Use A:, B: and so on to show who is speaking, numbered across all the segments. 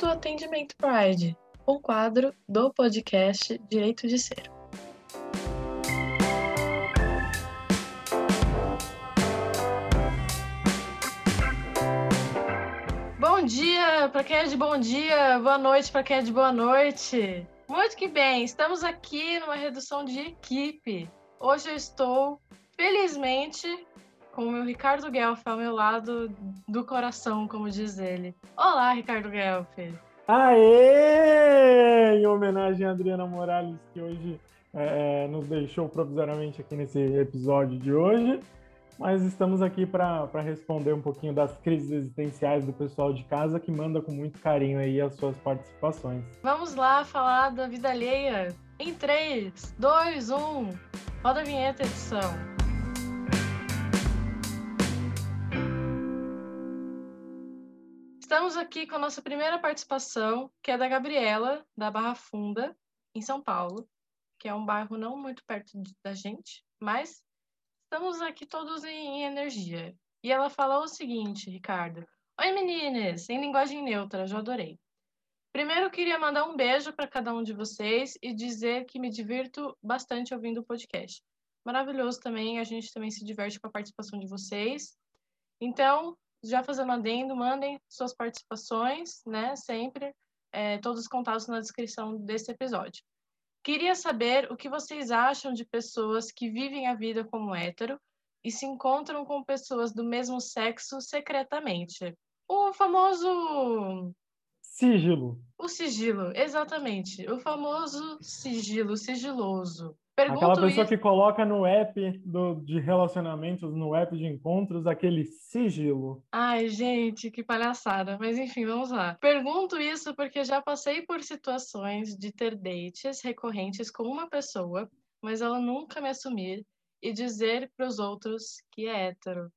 A: do Atendimento Pride, um quadro do podcast Direito de Ser. Bom dia para quem é de bom dia, boa noite para quem é de boa noite. Muito que bem, estamos aqui numa redução de equipe. Hoje eu estou, felizmente, com o meu Ricardo Guelph ao meu lado do coração, como diz ele. Olá, Ricardo Guelph.
B: Aê! Em homenagem a Adriana Morales, que hoje é, nos deixou provisoriamente aqui nesse episódio de hoje. Mas estamos aqui para responder um pouquinho das crises existenciais do pessoal de casa que manda com muito carinho aí as suas participações.
A: Vamos lá falar da vida alheia. Em 3, 2, 1. Roda a vinheta, edição. Estamos aqui com a nossa primeira participação, que é da Gabriela, da Barra Funda, em São Paulo, que é um bairro não muito perto da gente, mas estamos aqui todos em energia. E ela falou o seguinte, Ricardo: Oi meninas, em linguagem neutra, já adorei. Primeiro, queria mandar um beijo para cada um de vocês e dizer que me divirto bastante ouvindo o podcast. Maravilhoso também, a gente também se diverte com a participação de vocês. Então, já fazendo adendo, mandem suas participações, né? Sempre, é, todos os contatos na descrição desse episódio. Queria saber o que vocês acham de pessoas que vivem a vida como hétero e se encontram com pessoas do mesmo sexo secretamente. O famoso.
B: Sigilo.
A: O sigilo, exatamente. O famoso sigilo, sigiloso.
B: Pergunto Aquela pessoa isso... que coloca no app do, de relacionamentos, no app de encontros, aquele sigilo.
A: Ai, gente, que palhaçada. Mas enfim, vamos lá. Pergunto isso porque já passei por situações de ter dates recorrentes com uma pessoa, mas ela nunca me assumir e dizer para os outros que é hétero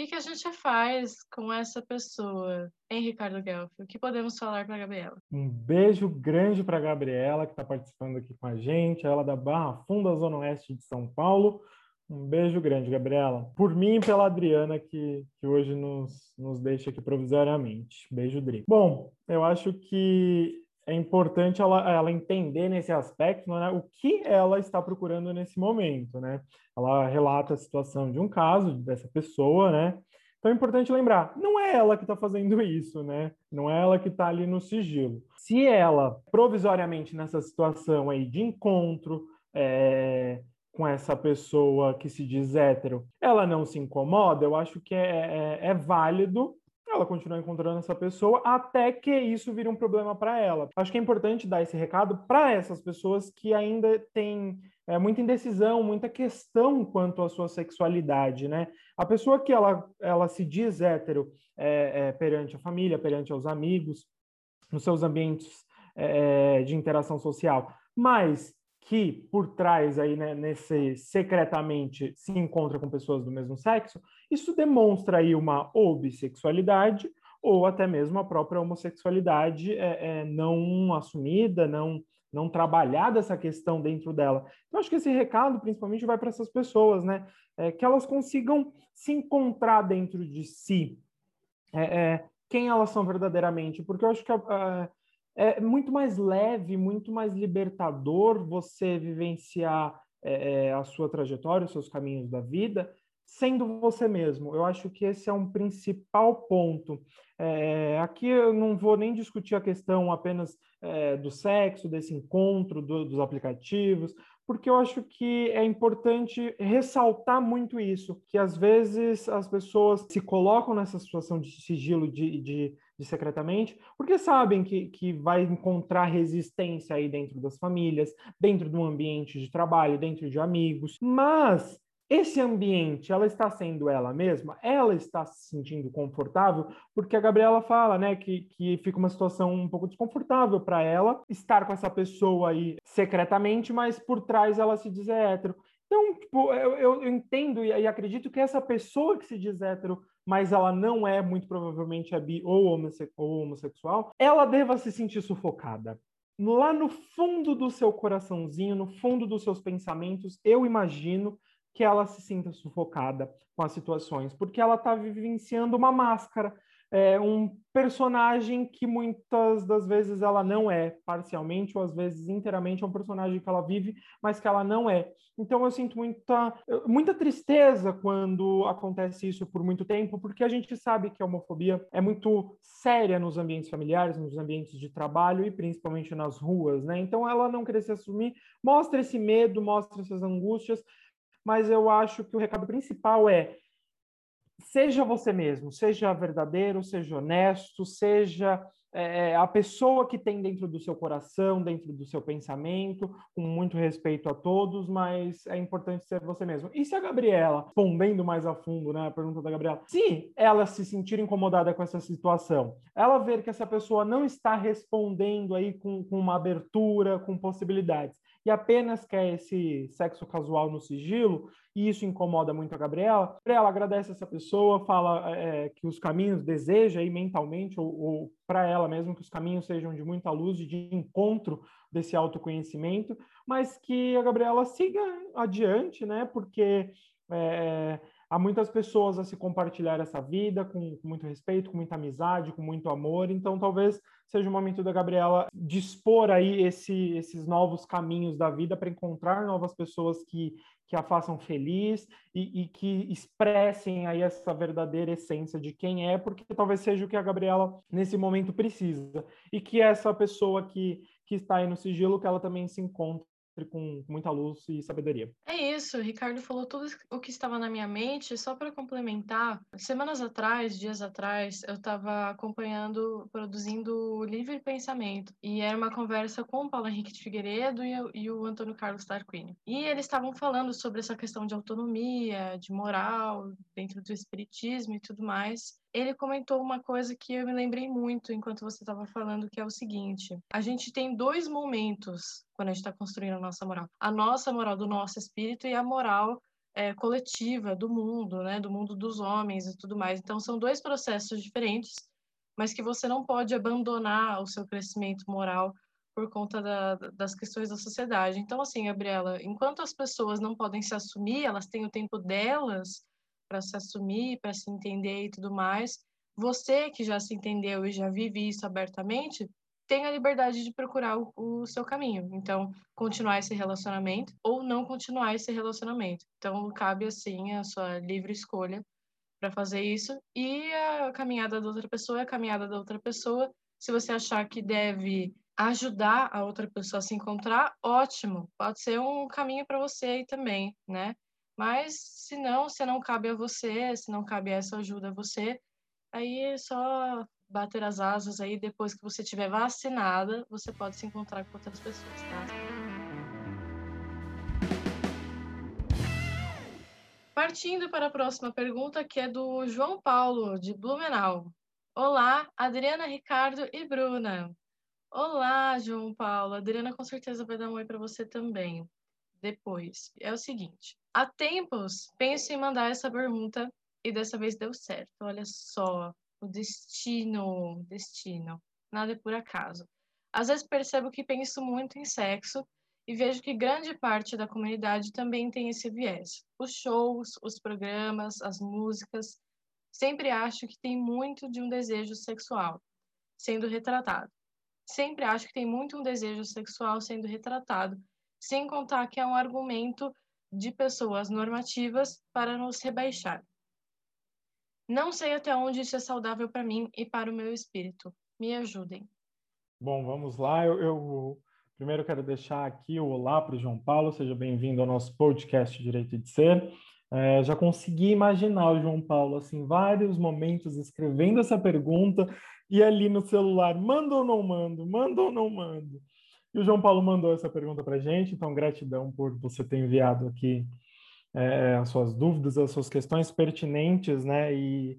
A: que, que a gente faz com essa pessoa, hein, Ricardo Guelph? O que podemos falar para a Gabriela?
B: Um beijo grande para a Gabriela, que está participando aqui com a gente, ela da Barra Funda, Zona Oeste de São Paulo. Um beijo grande, Gabriela. Por mim e pela Adriana, que, que hoje nos, nos deixa aqui provisoriamente. Beijo, Dri. Bom, eu acho que é importante ela, ela entender nesse aspecto né, o que ela está procurando nesse momento, né? Ela relata a situação de um caso dessa pessoa, né? Então é importante lembrar, não é ela que está fazendo isso, né? Não é ela que está ali no sigilo. Se ela, provisoriamente nessa situação aí de encontro é, com essa pessoa que se diz hétero, ela não se incomoda, eu acho que é, é, é válido ela continua encontrando essa pessoa até que isso vire um problema para ela. Acho que é importante dar esse recado para essas pessoas que ainda têm é, muita indecisão, muita questão quanto à sua sexualidade, né? A pessoa que ela, ela se diz hétero é, é, perante a família, perante os amigos, nos seus ambientes é, de interação social, mas que por trás aí, né, nesse secretamente se encontra com pessoas do mesmo sexo, isso demonstra aí uma ou bissexualidade ou até mesmo a própria homossexualidade é, é, não assumida, não não trabalhada essa questão dentro dela. Então, acho que esse recado, principalmente, vai para essas pessoas, né? É, que elas consigam se encontrar dentro de si, é, é, quem elas são verdadeiramente, porque eu acho que a, é muito mais leve, muito mais libertador você vivenciar é, é, a sua trajetória, os seus caminhos da vida, sendo você mesmo. Eu acho que esse é um principal ponto. É, aqui eu não vou nem discutir a questão apenas é, do sexo, desse encontro, do, dos aplicativos, porque eu acho que é importante ressaltar muito isso, que às vezes as pessoas se colocam nessa situação de sigilo, de, de, de secretamente, porque sabem que, que vai encontrar resistência aí dentro das famílias, dentro do ambiente de trabalho, dentro de amigos, mas esse ambiente, ela está sendo ela mesma? Ela está se sentindo confortável? Porque a Gabriela fala, né, que, que fica uma situação um pouco desconfortável para ela estar com essa pessoa aí secretamente, mas por trás ela se diz hétero. Então, tipo, eu, eu entendo e, e, acredito que essa pessoa que se diz hétero, mas ela não é, muito provavelmente, é bi ou, ou homossexual, ela deva se sentir sufocada lá no fundo do seu coraçãozinho, no fundo dos seus pensamentos, eu imagino que ela se sinta sufocada com as situações, porque ela está vivenciando uma máscara. é, um personagem que muitas das vezes ela não é, parcialmente ou às vezes inteiramente é um personagem que ela vive, mas que ela não é. Então eu sinto muita, muita tristeza quando acontece isso por muito tempo, porque a gente sabe que a homofobia é muito séria nos ambientes familiares, nos ambientes de trabalho e principalmente nas ruas, né? Então ela não querer se assumir mostra esse medo, mostra essas angústias, mas eu acho que o recado principal é seja você mesmo, seja verdadeiro, seja honesto, seja é, a pessoa que tem dentro do seu coração, dentro do seu pensamento, com muito respeito a todos, mas é importante ser você mesmo. E se a Gabriela, respondendo mais a fundo, né, a pergunta da Gabriela, se ela se sentir incomodada com essa situação, ela ver que essa pessoa não está respondendo aí com, com uma abertura, com possibilidades, e apenas quer esse sexo casual no sigilo, e isso incomoda muito a Gabriela, ela agradece essa pessoa, fala é, que os caminhos, deseja aí mentalmente, ou, ou para ela mesmo, que os caminhos sejam de muita luz, de encontro desse autoconhecimento, mas que a Gabriela siga adiante, né? Porque é, há muitas pessoas a se compartilhar essa vida com, com, muito respeito, com muita amizade, com muito amor. Então, talvez seja o momento da Gabriela dispor aí esse, esses novos caminhos da vida para encontrar novas pessoas que, que a façam feliz e, e, que expressem aí essa verdadeira essência de quem é, porque talvez seja o que a Gabriela nesse momento precisa. E que essa pessoa que, que está aí no sigilo, que ela também se encontre com muita luz e sabedoria.
A: É isso, o Ricardo falou tudo o que estava na minha mente. Só para complementar, semanas atrás, dias atrás, eu estava acompanhando, produzindo o Livre Pensamento. E era uma conversa com o Paulo Henrique de Figueiredo e, e o Antônio Carlos Tarquini. E eles estavam falando sobre essa questão de autonomia, de moral, dentro do espiritismo e tudo mais ele comentou uma coisa que eu me lembrei muito enquanto você estava falando, que é o seguinte: a gente tem dois momentos quando a gente está construindo a nossa moral. A nossa moral do nosso espírito e a moral é, coletiva do mundo, né? Do mundo dos homens e tudo mais. Então, são dois processos diferentes, mas que você não pode abandonar o seu crescimento moral por conta da, das questões da sociedade. Então, assim, Gabriela, enquanto as pessoas não podem se assumir, elas têm o tempo delas para se assumir, para se entender e tudo mais. Você que já se entendeu e já vive isso abertamente, tem a liberdade de procurar o, o, seu caminho. Então, continuar esse relacionamento ou não continuar esse relacionamento. Então, cabe assim a sua livre escolha para fazer isso. E a caminhada da outra pessoa é a caminhada da outra pessoa. Se você achar que deve ajudar a outra pessoa a se encontrar, ótimo. Pode ser um caminho para você aí também, né? Mas se não, se não cabe a você, se não cabe essa ajuda a você, aí é só bater as asas aí, depois que você estiver vacinada, você pode se encontrar com outras pessoas, tá? Partindo para a próxima pergunta, que é do João Paulo, de Blumenau. Olá, Adriana, Ricardo e Bruna. Olá, João Paulo. A Adriana com certeza vai dar um oi para você também depois. É o seguinte: há tempos penso em mandar essa pergunta e dessa vez deu certo. Olha só, o destino, destino. Nada é por acaso. Às vezes percebo que penso muito em sexo e vejo que grande parte da comunidade também tem esse viés. Os shows, os programas, as músicas, sempre acho que tem muito de um desejo sexual sendo retratado. Sempre acho que tem muito um desejo sexual sendo retratado sem contar que é um argumento de pessoas normativas para nos rebaixar. Não sei até onde isso é saudável para mim e para o meu espírito. Me ajudem.
B: Bom, vamos lá. Eu, eu primeiro quero deixar aqui o olá para o João Paulo. Seja bem-vindo ao nosso podcast Direito de Ser. É, já consegui imaginar o João Paulo assim vários momentos escrevendo essa pergunta e ali no celular, mando ou não mando, mando ou não mando. E o João Paulo mandou essa pergunta para a gente, então gratidão por você ter enviado aqui é, as suas dúvidas, as suas questões pertinentes, né? E,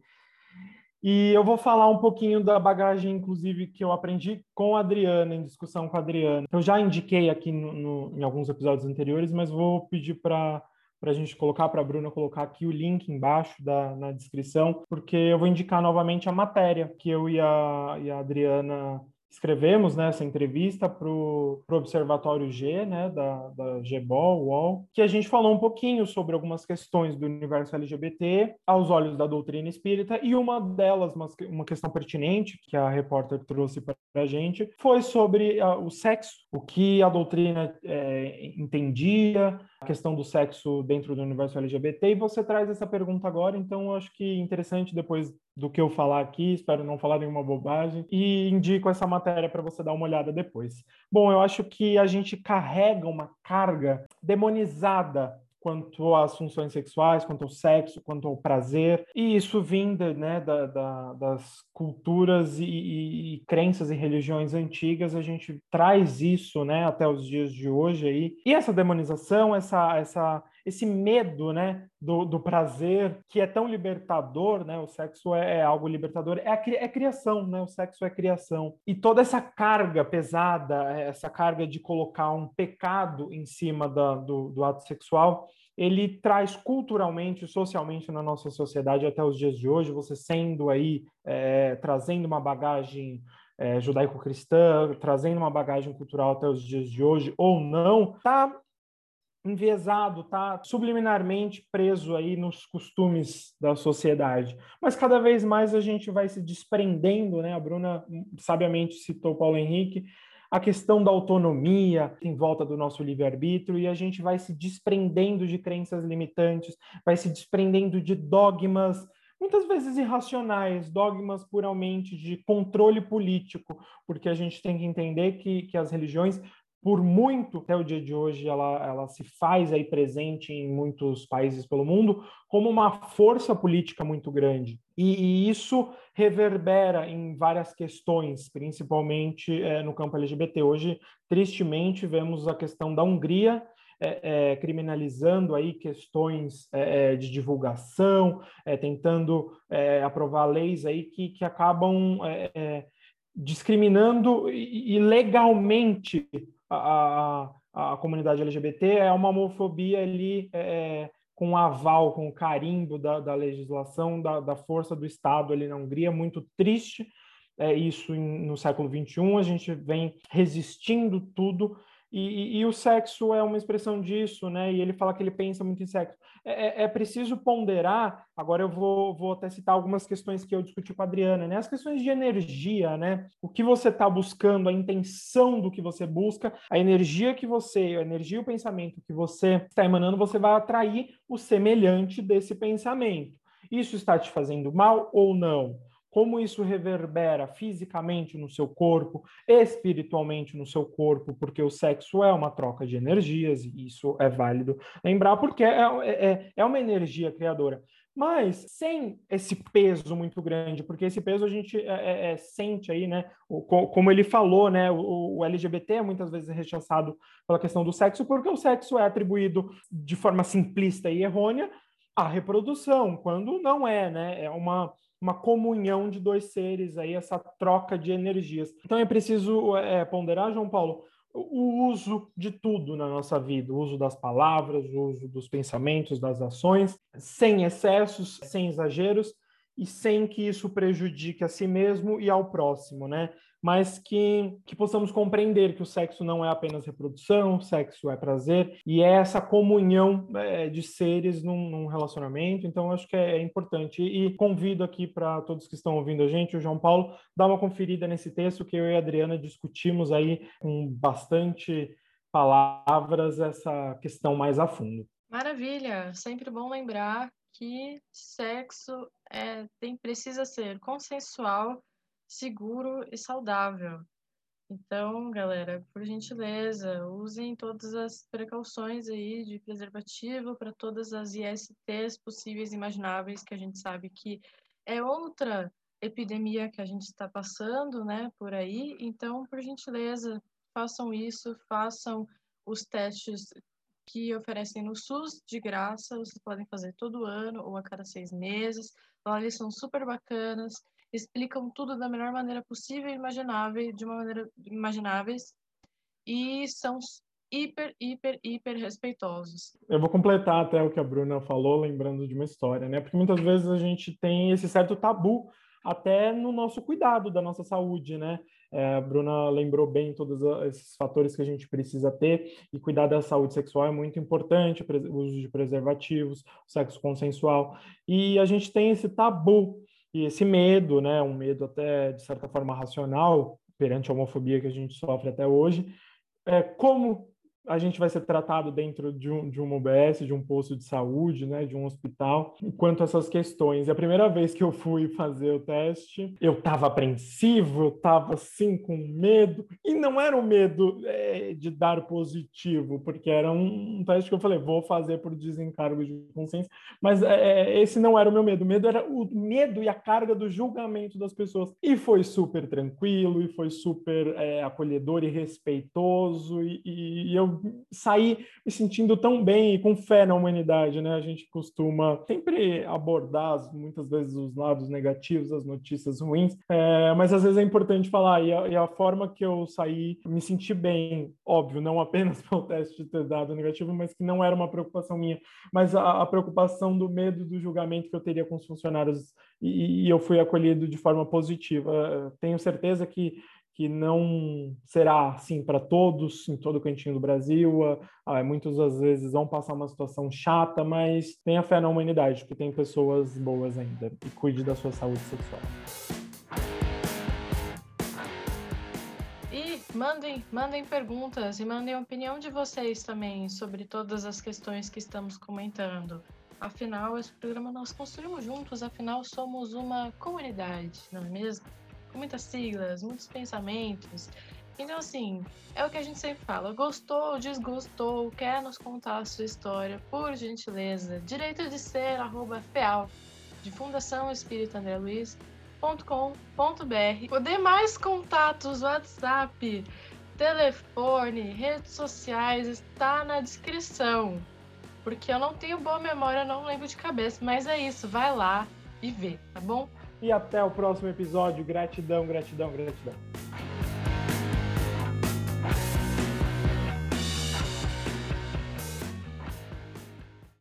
B: e eu vou falar um pouquinho da bagagem, inclusive, que eu aprendi com a Adriana, em discussão com a Adriana. Eu já indiquei aqui no, no, em alguns episódios anteriores, mas vou pedir para para a gente colocar, para a Bruna colocar aqui o link embaixo da, na descrição, porque eu vou indicar novamente a matéria que eu e a, e a Adriana escrevemos né, entrevista para o Observatório G, né, da, da GBOL, UOL, que a gente falou um pouquinho sobre algumas questões do universo LGBT aos olhos da doutrina espírita, e uma delas, uma, questão pertinente que a repórter trouxe para a gente, foi sobre uh, o sexo, o que a doutrina é, entendia, a questão do sexo dentro do universo LGBT, e você traz essa pergunta agora, então eu acho que é interessante depois do que eu falar aqui, espero não falar nenhuma bobagem, e indico essa matéria para você dar uma olhada depois. Bom, eu acho que a gente carrega uma carga demonizada quanto às funções sexuais, quanto ao sexo, quanto ao prazer, e isso vinda né, da, da, das culturas e, e, e, crenças e religiões antigas, a gente traz isso né, até os dias de hoje aí, e essa demonização, essa, essa esse medo, né, do, do prazer, que é tão libertador, né, o sexo é, é algo libertador, é, a, é criação, né, o sexo é criação. E toda essa carga pesada, essa carga de colocar um pecado em cima da, do, do ato sexual, ele traz culturalmente, socialmente na nossa sociedade até os dias de hoje, você sendo aí, é, trazendo uma bagagem é, judaico-cristã, trazendo uma bagagem cultural até os dias de hoje ou não, tá enviesado, tá subliminarmente preso aí nos costumes da sociedade. Mas cada vez mais a gente vai se desprendendo, né? A Bruna sabiamente citou Paulo Henrique, a questão da autonomia em volta do nosso livre-arbítrio e a gente vai se desprendendo de crenças limitantes, vai se desprendendo de dogmas muitas vezes irracionais, dogmas puramente de controle político, porque a gente tem que entender que, que as religiões por muito até o dia de hoje ela, ela se faz aí presente em muitos países pelo mundo como uma força política muito grande. E, e isso reverbera em várias questões principalmente é, no campo LGBT hoje tristemente vemos a questão da Hungria é, é, criminalizando aí questões é, de divulgação, tentando aprovar leis aí que, que acabam discriminando ilegalmente a, a, a comunidade LGBT é uma homofobia ali é, com aval, com carimbo da, da legislação, da, da, força do Estado ali na Hungria, muito triste. É, isso em, no século XXI, a gente vem resistindo tudo e, e, o sexo é uma expressão disso, né? E ele fala que ele pensa muito em sexo. É, é, é preciso ponderar. Agora eu vou, vou até citar algumas questões que eu discuti com a Adriana, né? As questões de energia, né? O que você está buscando, a intenção do que você busca, a energia que você, a energia e o pensamento que você está emanando, você vai atrair o semelhante desse pensamento. Isso está te fazendo mal ou não? Como isso reverbera fisicamente no seu corpo, espiritualmente no seu corpo, porque o sexo é uma troca de energias, e isso é válido lembrar, porque é, é, é uma energia criadora. Mas sem esse peso muito grande, porque esse peso a gente é, é, é sente aí, né? O, como ele falou, né? O, o, LGBT é muitas vezes rechaçado pela questão do sexo, porque o sexo é atribuído de forma simplista e errônea à reprodução, quando não é, né? É uma uma comunhão de dois seres aí, essa troca de energias. Então é preciso é, ponderar, João Paulo, o uso de tudo na nossa vida, o uso das palavras, o uso dos pensamentos, das ações, sem excessos, sem exageros e sem que isso prejudique a si mesmo e ao próximo, né? mas que, que possamos compreender que o sexo não é apenas reprodução, o sexo é prazer, e é essa comunhão é, de seres num, num, relacionamento, então acho que é, é importante. E convido aqui para todos que estão ouvindo a gente, o João Paulo, dar uma conferida nesse texto que eu e a Adriana discutimos aí com bastante palavras essa questão mais a fundo.
A: Maravilha, sempre bom lembrar que sexo é, tem, precisa ser consensual seguro e saudável. Então, galera, por gentileza, usem todas as precauções aí de preservativo para todas as ISTs possíveis e imagináveis que a gente sabe que é outra epidemia que a gente está passando, né, por aí. Então, por gentileza, façam isso, façam os testes que oferecem no SUS de graça, vocês podem fazer todo ano ou a cada seis meses. Lá eles são super bacanas explicam tudo da melhor maneira possível e imaginável, de uma maneira imagináveis, e são hiper, hiper, hiper respeitosos.
B: Eu vou completar até o que a Bruna falou, lembrando de uma história, né? Porque muitas vezes a gente tem esse certo tabu até no nosso cuidado da nossa saúde, né? É, a Bruna lembrou bem todos esses fatores que a gente precisa ter e cuidar da saúde sexual é muito importante, o uso de preservativos, sexo consensual. E a gente tem esse tabu e esse medo, né, um medo até de certa forma racional perante a homofobia que a gente sofre até hoje. É, como a gente vai ser tratado dentro de um, de uma UBS, de um posto de saúde, né, de um hospital, quanto a essas questões. E a primeira vez que eu fui fazer o teste, eu estava apreensivo, eu estava assim com medo, e não era um medo é, de dar positivo, porque era um, um, teste que eu falei, vou fazer por desencargo de consciência, mas é, é, esse não era o meu medo, o medo era o medo e a carga do julgamento das pessoas. E foi super tranquilo, e foi super é, acolhedor e respeitoso, e, e eu sair me sentindo tão bem e com fé na humanidade, né? A gente costuma sempre abordar muitas vezes os lados negativos, as notícias ruins, é, mas às vezes é importante falar e a, e a, forma que eu saí, me senti bem, óbvio, não apenas pelo teste ter dado negativo, mas que não era uma preocupação minha, mas a, a preocupação do medo do julgamento que eu teria com os funcionários e, e eu fui acolhido de forma positiva. Tenho certeza que que não será assim para todos, em todo cantinho do Brasil. Ah, muitas das vezes vão passar uma situação chata, mas tenha fé na humanidade, que tem pessoas boas ainda. E cuide da sua saúde sexual.
A: E mandem, mandem perguntas e mandem a opinião de vocês também sobre todas as questões que estamos comentando. Afinal, esse programa nós construímos juntos, afinal somos uma comunidade, não é mesmo? Muitas siglas, muitos pensamentos. Então, assim, é o que a gente sempre fala. Gostou, desgostou, quer nos contar a sua história, por gentileza. Direito de ser, arroba FEAL, de Fundação Espírita André Luiz, .com.br. O demais contatos, WhatsApp, telefone, redes sociais, está na descrição. Porque eu não tenho boa memória, não lembro de cabeça, mas é isso, vai lá e vê, tá bom?
B: E até o próximo episódio. Gratidão, gratidão, gratidão.